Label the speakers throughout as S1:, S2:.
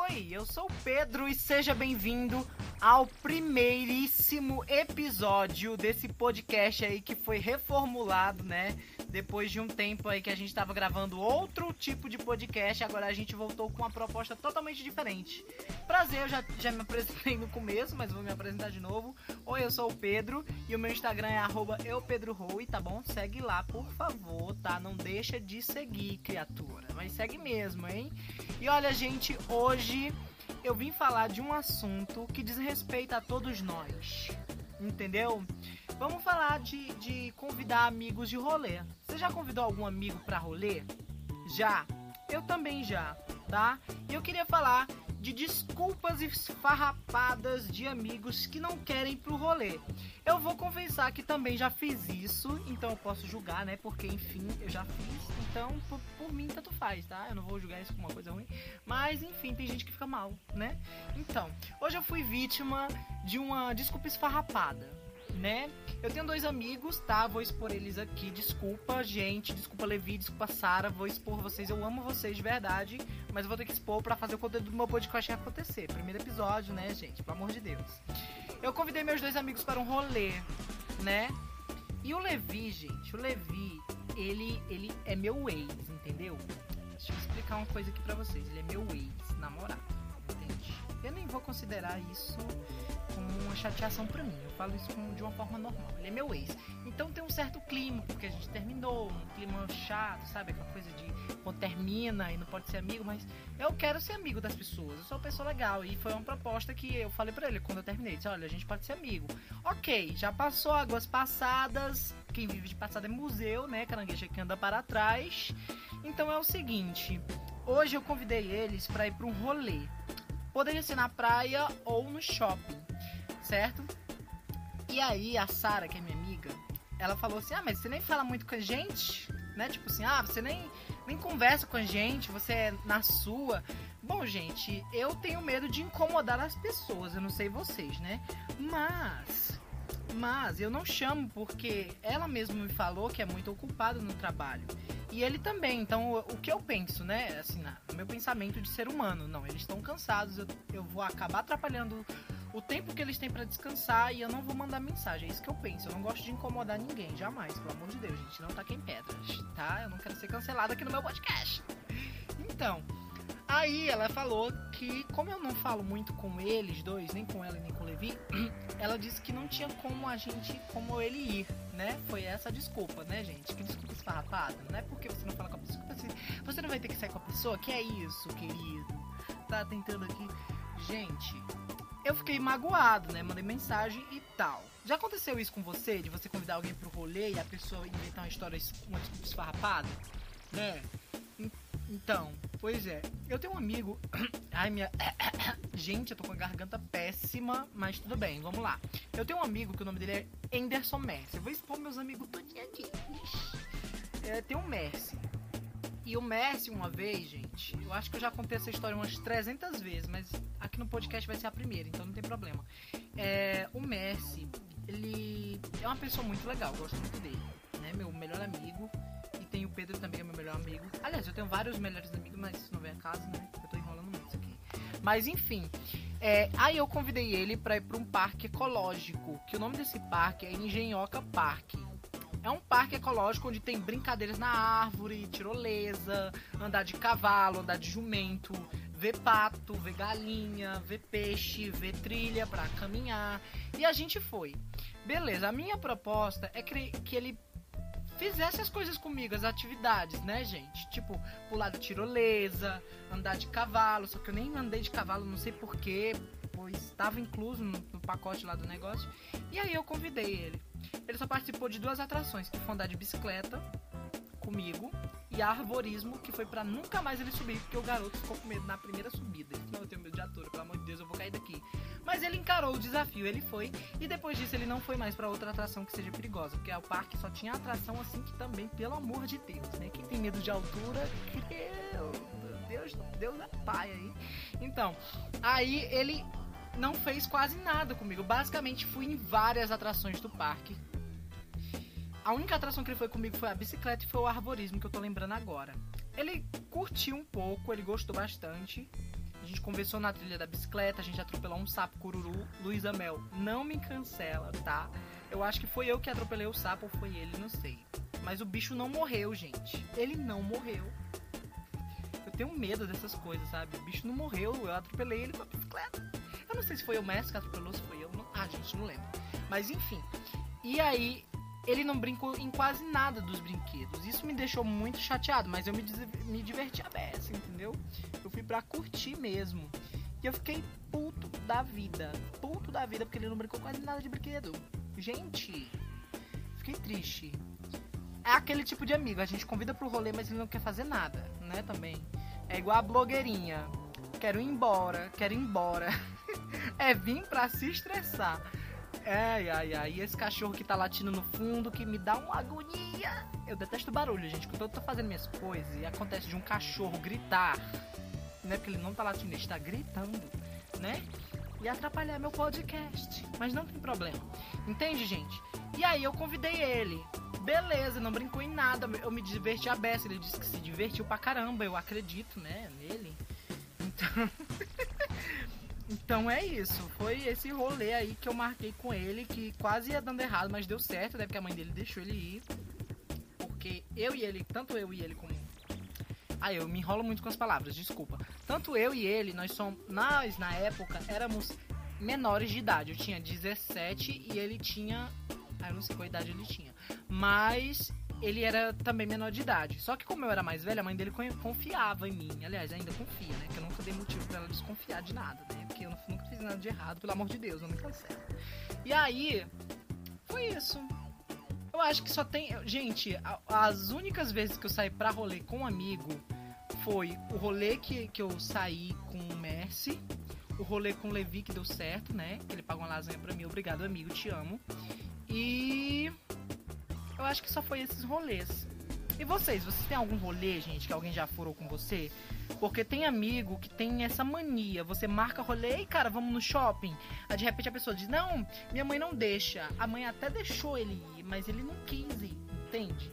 S1: Oi, eu sou o Pedro e seja bem-vindo ao primeiríssimo episódio desse podcast aí que foi reformulado, né? Depois de um tempo aí que a gente tava gravando outro tipo de podcast, agora a gente voltou com uma proposta totalmente diferente. Prazer, eu já, já me apresentei no começo, mas vou me apresentar de novo. Oi, eu sou o Pedro e o meu Instagram é eupedroroi, tá bom? Segue lá, por favor, tá? Não deixa de seguir, criatura. Mas segue mesmo, hein? E olha, gente, hoje eu vim falar de um assunto que diz respeito a todos nós. Entendeu? Vamos falar de, de convidar amigos de rolê. Você já convidou algum amigo pra rolê? Já. Eu também já, tá? E eu queria falar de desculpas esfarrapadas de amigos que não querem pro rolê. Eu vou confessar que também já fiz isso, então eu posso julgar, né? Porque, enfim, eu já fiz. Então, por, por mim, tanto faz, tá? Eu não vou julgar isso como uma coisa ruim. Mas, enfim, tem gente que fica mal, né? Então, hoje eu fui vítima de uma desculpa esfarrapada né? Eu tenho dois amigos, tá? Vou expor eles aqui. Desculpa, gente. Desculpa, Levi. Desculpa, Sara. Vou expor vocês. Eu amo vocês de verdade. Mas eu vou ter que expor para fazer o conteúdo do meu podcast acontecer. Primeiro episódio, né, gente? Pelo amor de Deus. Eu convidei meus dois amigos para um rolê, né? E o Levi, gente, o Levi, ele, ele é meu ex, entendeu? Deixa eu explicar uma coisa aqui pra vocês. Ele é meu ex-namorado, entende? Eu nem vou considerar isso como uma chateação para mim. Eu falo isso de uma forma normal. Ele é meu ex. Então tem um certo clima, porque a gente terminou, um clima chato, sabe? Aquela coisa de quando termina e não pode ser amigo, mas eu quero ser amigo das pessoas. Eu sou uma pessoa legal. E foi uma proposta que eu falei para ele quando eu terminei. Disse, olha, a gente pode ser amigo. Ok, já passou águas passadas. Quem vive de passado é museu, né? Caranguejo que anda para trás. Então é o seguinte. Hoje eu convidei eles para ir para um rolê. Poderia ser na praia ou no shopping certo? E aí a Sara, que é minha amiga, ela falou assim: "Ah, mas você nem fala muito com a gente?" Né? Tipo assim: "Ah, você nem nem conversa com a gente, você é na sua". Bom, gente, eu tenho medo de incomodar as pessoas, eu não sei vocês, né? Mas mas eu não chamo porque ela mesma me falou que é muito ocupada no trabalho. E ele também. Então, o, que eu penso, né? Assim, no meu pensamento de ser humano. Não, eles estão cansados, eu, eu vou acabar atrapalhando o tempo que eles têm para descansar e eu não vou mandar mensagem. É isso que eu penso. Eu não gosto de incomodar ninguém, jamais, pelo amor de Deus, gente. Não taquem pedras, tá? Eu não quero ser cancelado aqui no meu podcast. Então, aí ela falou que, como eu não falo muito com eles dois, nem com ela nem com o Levi, ela disse que não tinha como a gente, como ele ir, né? Foi essa desculpa, né, gente? Que desculpa esfarrapada. Não é porque você não fala com a pessoa, você não vai ter que sair com a pessoa. Que é isso, querido? Tá tentando aqui. Gente, eu fiquei magoado, né? Mandei mensagem e tal. Já aconteceu isso com você? De você convidar alguém pro rolê e a pessoa inventar uma história, uma desculpa esfarrapada? Né? Então, pois é. Eu tenho um amigo. Ai, minha. Gente, eu tô com a garganta péssima, mas tudo bem, vamos lá. Eu tenho um amigo que o nome dele é Anderson Messi. Eu vou expor meus amigos todinho aqui. É, tem um Messi. E o Messi, uma vez, gente, eu acho que eu já contei essa história umas 300 vezes, mas aqui no podcast vai ser a primeira, então não tem problema. É, o Messi, ele é uma pessoa muito legal, gosto muito dele, né? Meu melhor amigo. Tem o Pedro também, é meu melhor amigo. Aliás, eu tenho vários melhores amigos, mas isso não vem a caso, né? Eu tô enrolando muito aqui. Mas enfim, é, aí eu convidei ele para ir para um parque ecológico, que o nome desse parque é Engenhoca Parque. É um parque ecológico onde tem brincadeiras na árvore, tirolesa, andar de cavalo, andar de jumento, ver pato, ver galinha, ver peixe, ver trilha para caminhar. E a gente foi. Beleza, a minha proposta é que ele fizesse as coisas comigo, as atividades, né, gente? Tipo, pular da tirolesa, andar de cavalo, só que eu nem andei de cavalo, não sei porquê, pois estava incluso no, no pacote lá do negócio. E aí eu convidei ele. Ele só participou de duas atrações, que foi andar de bicicleta comigo e arborismo, que foi para nunca mais ele subir, porque o garoto ficou com medo na primeira subida. Ele não, eu tenho medo de altura, pelo amor de Deus, eu vou cair daqui. Mas ele encarou o desafio, ele foi, e depois disso ele não foi mais para outra atração que seja perigosa, porque o parque só tinha atração assim que também, pelo amor de Deus, né? Quem tem medo de altura, Deus, Deus é pai aí. Então, aí ele não fez quase nada comigo. Basicamente, fui em várias atrações do parque. A única atração que ele foi comigo foi a bicicleta e foi o arborismo, que eu tô lembrando agora. ele curtiu um pouco, ele gostou bastante. A gente conversou na trilha da bicicleta, a gente atropelou um sapo cururu. Luísa Mel, não me cancela, tá? Eu acho que foi eu que atropelei o sapo ou foi ele, não sei. Mas o bicho não morreu, gente. Ele não morreu. Eu tenho medo dessas coisas, sabe? O bicho não morreu, eu atropelei ele com a bicicleta. Eu não sei se foi o mestre que atropelou, se foi eu. Não... Ah, gente, não lembro. Mas enfim. E aí, ele não brincou em quase nada dos brinquedos. Isso me deixou muito chateado, mas eu me, me diverti a beça, entendeu? Eu fui pra curtir mesmo. E eu fiquei puto da vida. Puto da vida, porque ele não brincou quase nada de brinquedo. Gente, fiquei triste. É aquele tipo de amigo, a gente convida pro rolê, mas ele não quer fazer nada, né? Também. É igual a blogueirinha. Quero ir embora, quero ir embora. é vir pra se estressar. Ai, ai, ai. E esse cachorro que tá latindo no fundo que me dá uma agonia. Eu detesto barulho, gente. Quando eu tô fazendo minhas coisas e acontece de um cachorro gritar, né? Porque ele não tá latindo, ele está gritando, né? E atrapalhar meu podcast. Mas não tem problema. Entende, gente? E aí eu convidei ele. Beleza, não brincou em nada. Eu me diverti a beça. Ele disse que se divertiu pra caramba. Eu acredito, né? Nele. Então. Então é isso, foi esse rolê aí que eu marquei com ele, que quase ia dando errado, mas deu certo, né? Porque a mãe dele deixou ele ir. Porque eu e ele, tanto eu e ele como. Ah, eu me enrolo muito com as palavras, desculpa. Tanto eu e ele, nós somos. Nós, na época, éramos menores de idade. Eu tinha 17 e ele tinha. Ah, eu não sei qual idade ele tinha. Mas ele era também menor de idade. Só que como eu era mais velha, a mãe dele confiava em mim. Aliás, ainda confia, né? Que eu nunca dei motivo para ela desconfiar de nada, né? Porque eu nunca fiz nada de errado, pelo amor de Deus, não me cancela. E aí, foi isso. Eu acho que só tem. Gente, as únicas vezes que eu saí pra rolê com um amigo foi o rolê que, que eu saí com o Mercy, o rolê com o Levi que deu certo, né? Que ele pagou uma lasanha pra mim. Obrigado, amigo, te amo. E eu acho que só foi esses rolês. E vocês, vocês têm algum rolê, gente, que alguém já furou com você? Porque tem amigo que tem essa mania. Você marca rolê e, cara, vamos no shopping. Aí de repente a pessoa diz: Não, minha mãe não deixa. A mãe até deixou ele ir, mas ele não quis ir, entende?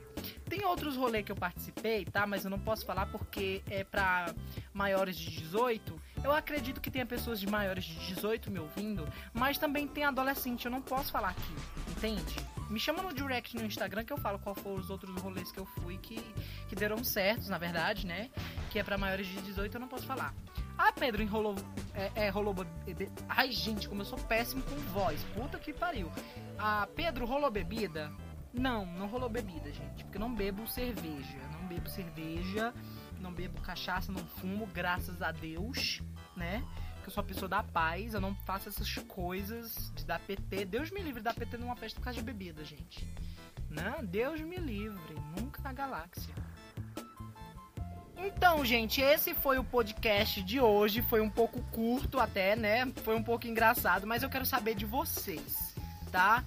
S1: Tem outros rolês que eu participei, tá? Mas eu não posso falar porque é pra maiores de 18. Eu acredito que tenha pessoas de maiores de 18 me ouvindo, mas também tem adolescente, eu não posso falar aqui, entende? Me chama no direct no Instagram que eu falo qual foram os outros rolês que eu fui que, que deram certos, na verdade, né? Que é para maiores de 18, eu não posso falar. Ah, Pedro enrolou. É, é rolou. Ai, gente, como eu sou péssimo com voz. Puta que pariu. Ah, Pedro rolou bebida? Não, não rolou bebida, gente. Porque eu não bebo cerveja. Não bebo cerveja. Não bebo cachaça, não fumo, graças a Deus, né? que eu sou uma pessoa da paz, eu não faço essas coisas de dar PT. Deus me livre de dar PT numa festa por causa de bebida, gente. Né? Deus me livre, nunca na galáxia. Então, gente, esse foi o podcast de hoje. Foi um pouco curto até, né? Foi um pouco engraçado, mas eu quero saber de vocês, tá?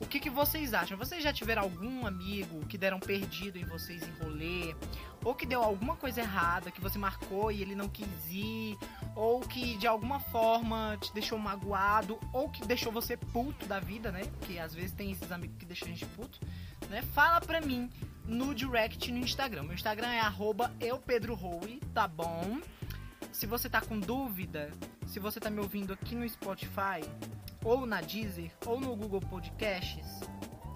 S1: O que, que vocês acham? Vocês já tiveram algum amigo que deram perdido em vocês em rolê? Ou que deu alguma coisa errada, que você marcou e ele não quis ir? Ou que de alguma forma te deixou magoado? Ou que deixou você puto da vida, né? Porque às vezes tem esses amigos que deixam a gente puto, né? Fala pra mim no direct no Instagram. Meu Instagram é eupedrohowe, tá bom? Se você tá com dúvida, se você tá me ouvindo aqui no Spotify, ou na Deezer, ou no Google Podcasts,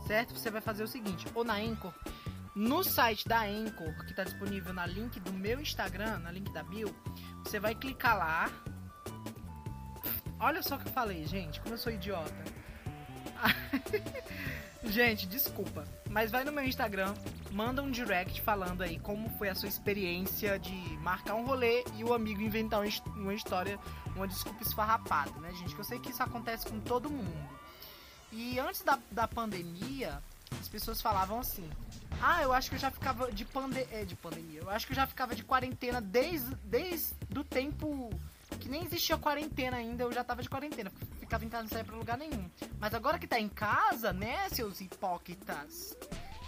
S1: certo? Você vai fazer o seguinte, ou na Anchor, no site da Anchor, que está disponível na link do meu Instagram, na link da bio, você vai clicar lá. Olha só o que eu falei, gente, como eu sou idiota. gente, desculpa, mas vai no meu Instagram, manda um direct falando aí como foi a sua experiência de marcar um rolê e o amigo inventar uma história uma desculpa esfarrapada, né, gente? Que eu sei que isso acontece com todo mundo. E antes da, da pandemia, as pessoas falavam assim: Ah, eu acho que eu já ficava de, pande é, de pandemia. Eu acho que eu já ficava de quarentena desde, desde o tempo que nem existia quarentena ainda, eu já tava de quarentena. Ficava em casa, não saía pra lugar nenhum. Mas agora que tá em casa, né, seus hipócritas?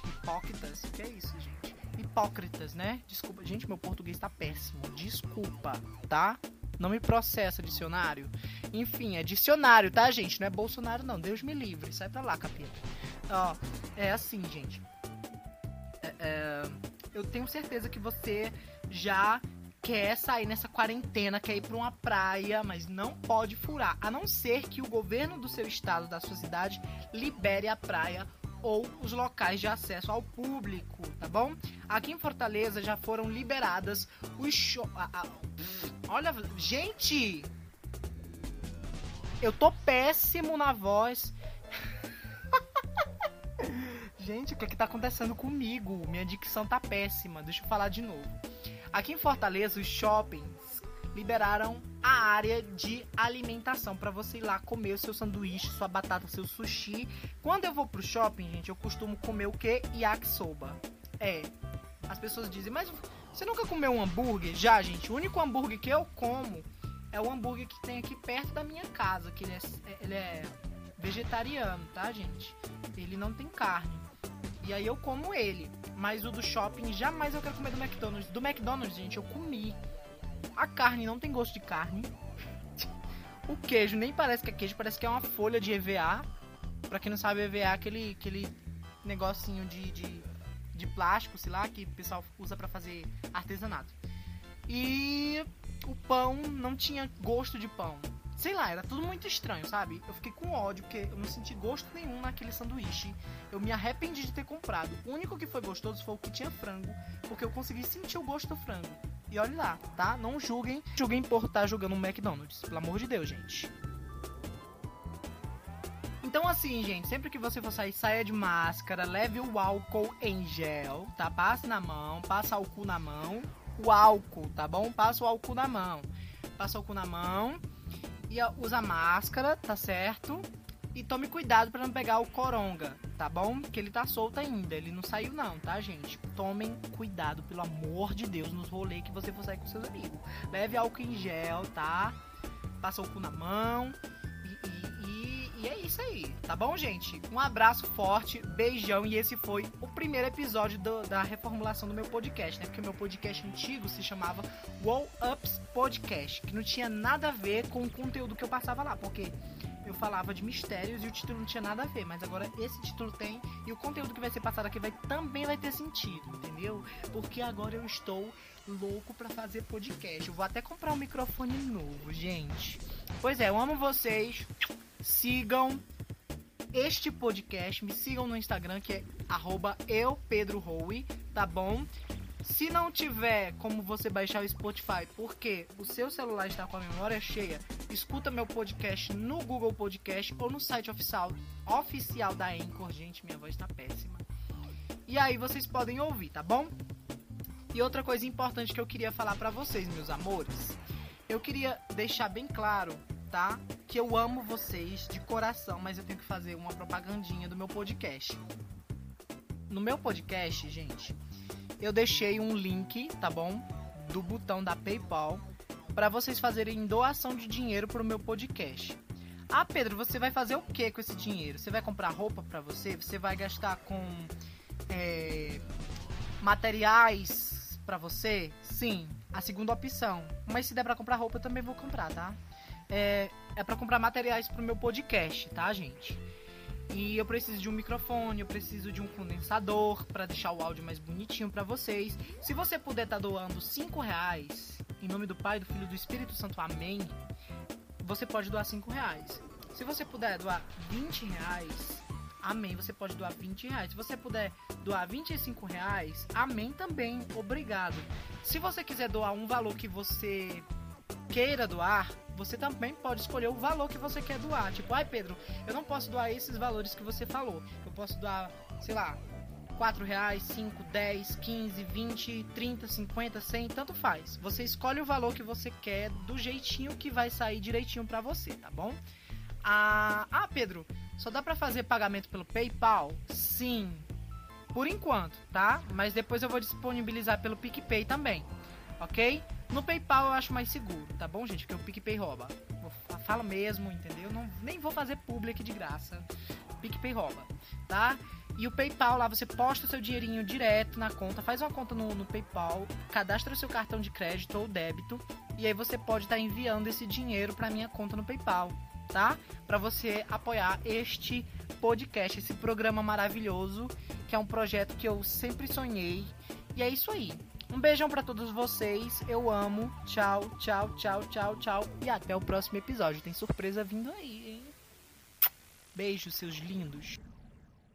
S1: Hipócritas? O que é isso, gente? Hipócritas, né? Desculpa, gente, meu português tá péssimo. Desculpa, tá? Não me processa dicionário. Enfim, é dicionário, tá, gente? Não é Bolsonaro, não. Deus me livre. Sai pra lá, capeta. Ó, é assim, gente. É, é, eu tenho certeza que você já quer sair nessa quarentena, quer ir para uma praia, mas não pode furar, a não ser que o governo do seu estado, da sua cidade, libere a praia ou os locais de acesso ao público, tá bom? Aqui em Fortaleza já foram liberadas os shows. Olha, gente! Eu tô péssimo na voz. Gente, o que é que tá acontecendo comigo? Minha dicção tá péssima. Deixa eu falar de novo. Aqui em Fortaleza, os shoppings liberaram a área de alimentação para você ir lá comer o seu sanduíche, sua batata, seu sushi. Quando eu vou pro shopping, gente, eu costumo comer o que? Yakisoba. É. As pessoas dizem, mas você nunca comeu um hambúrguer? Já, gente. O único hambúrguer que eu como é o hambúrguer que tem aqui perto da minha casa, que ele é, ele é vegetariano, tá, gente? Ele não tem carne. E aí eu como ele. Mas o do shopping jamais eu quero comer do McDonald's. Do McDonald's, gente, eu comi. A carne não tem gosto de carne. o queijo nem parece que é queijo, parece que é uma folha de EVA. Pra quem não sabe, EVA é aquele, aquele negocinho de, de, de plástico, sei lá, que o pessoal usa para fazer artesanato. E o pão não tinha gosto de pão. Sei lá, era tudo muito estranho, sabe? Eu fiquei com ódio, porque eu não senti gosto nenhum naquele sanduíche. Eu me arrependi de ter comprado. O único que foi gostoso foi o que tinha frango, porque eu consegui sentir o gosto do frango. E olha lá, tá? Não julguem, julguem por estar jogando um McDonald's. Pelo amor de Deus, gente. Então assim, gente, sempre que você for sair, saia de máscara, leve o álcool em gel, tá? Passe na mão, passa álcool na mão. O álcool, tá bom? Passa o álcool na mão. Passa o álcool na mão usa máscara, tá certo? E tome cuidado para não pegar o coronga, tá bom? Que ele tá solto ainda, ele não saiu não, tá, gente? Tomem cuidado, pelo amor de Deus, nos rolês que você for sair com seus amigos. Leve álcool em gel, tá? Passa o cu na mão e é isso aí, tá bom, gente? Um abraço forte, beijão. E esse foi o primeiro episódio do, da reformulação do meu podcast, né? Porque o meu podcast antigo se chamava Wall Ups Podcast, que não tinha nada a ver com o conteúdo que eu passava lá, porque eu falava de mistérios e o título não tinha nada a ver, mas agora esse título tem e o conteúdo que vai ser passado aqui vai também vai ter sentido, entendeu? Porque agora eu estou louco para fazer podcast. Eu vou até comprar um microfone novo, gente. Pois é, eu amo vocês sigam este podcast, me sigam no Instagram que é @eupedrohowe, tá bom? Se não tiver como você baixar o Spotify, porque o seu celular está com a memória cheia, escuta meu podcast no Google Podcast ou no site oficial, oficial da Anchor. Gente, minha voz está péssima. E aí vocês podem ouvir, tá bom? E outra coisa importante que eu queria falar para vocês, meus amores, eu queria deixar bem claro tá? Que eu amo vocês de coração, mas eu tenho que fazer uma propagandinha do meu podcast. No meu podcast, gente, eu deixei um link, tá bom? Do botão da PayPal para vocês fazerem doação de dinheiro pro meu podcast. Ah, Pedro, você vai fazer o que com esse dinheiro? Você vai comprar roupa para você? Você vai gastar com é, materiais para você? Sim, a segunda opção. Mas se der para comprar roupa, eu também vou comprar, tá? É, é para comprar materiais pro meu podcast, tá, gente? E eu preciso de um microfone, eu preciso de um condensador para deixar o áudio mais bonitinho para vocês. Se você puder estar tá doando 5 reais, em nome do Pai, do Filho e do Espírito Santo, amém. Você pode doar 5 reais. Se você puder doar 20 reais, amém. Você pode doar 20 reais. Se você puder doar 25 reais, amém também. Obrigado. Se você quiser doar um valor que você queira doar, você também pode escolher o valor que você quer doar. Tipo, ai Pedro, eu não posso doar esses valores que você falou. Eu posso doar, sei lá, 4 reais, 5, 10, 15, 20, 30, 50, 100, tanto faz. Você escolhe o valor que você quer do jeitinho que vai sair direitinho para você, tá bom? Ah, ah, Pedro, só dá para fazer pagamento pelo PayPal? Sim. Por enquanto, tá? Mas depois eu vou disponibilizar pelo PicPay também. OK? No PayPal eu acho mais seguro, tá bom, gente? Porque o PicPay rouba. Fala mesmo, entendeu? Não, nem vou fazer public de graça. PicPay rouba, tá? E o PayPal lá, você posta o seu dinheirinho direto na conta, faz uma conta no, no PayPal, cadastra o seu cartão de crédito ou débito, e aí você pode estar tá enviando esse dinheiro para minha conta no PayPal, tá? Para você apoiar este podcast, esse programa maravilhoso, que é um projeto que eu sempre sonhei. E é isso aí. Um beijão para todos vocês. Eu amo. Tchau, tchau, tchau, tchau, tchau. E até o próximo episódio. Tem surpresa vindo aí, hein? Beijos, seus lindos.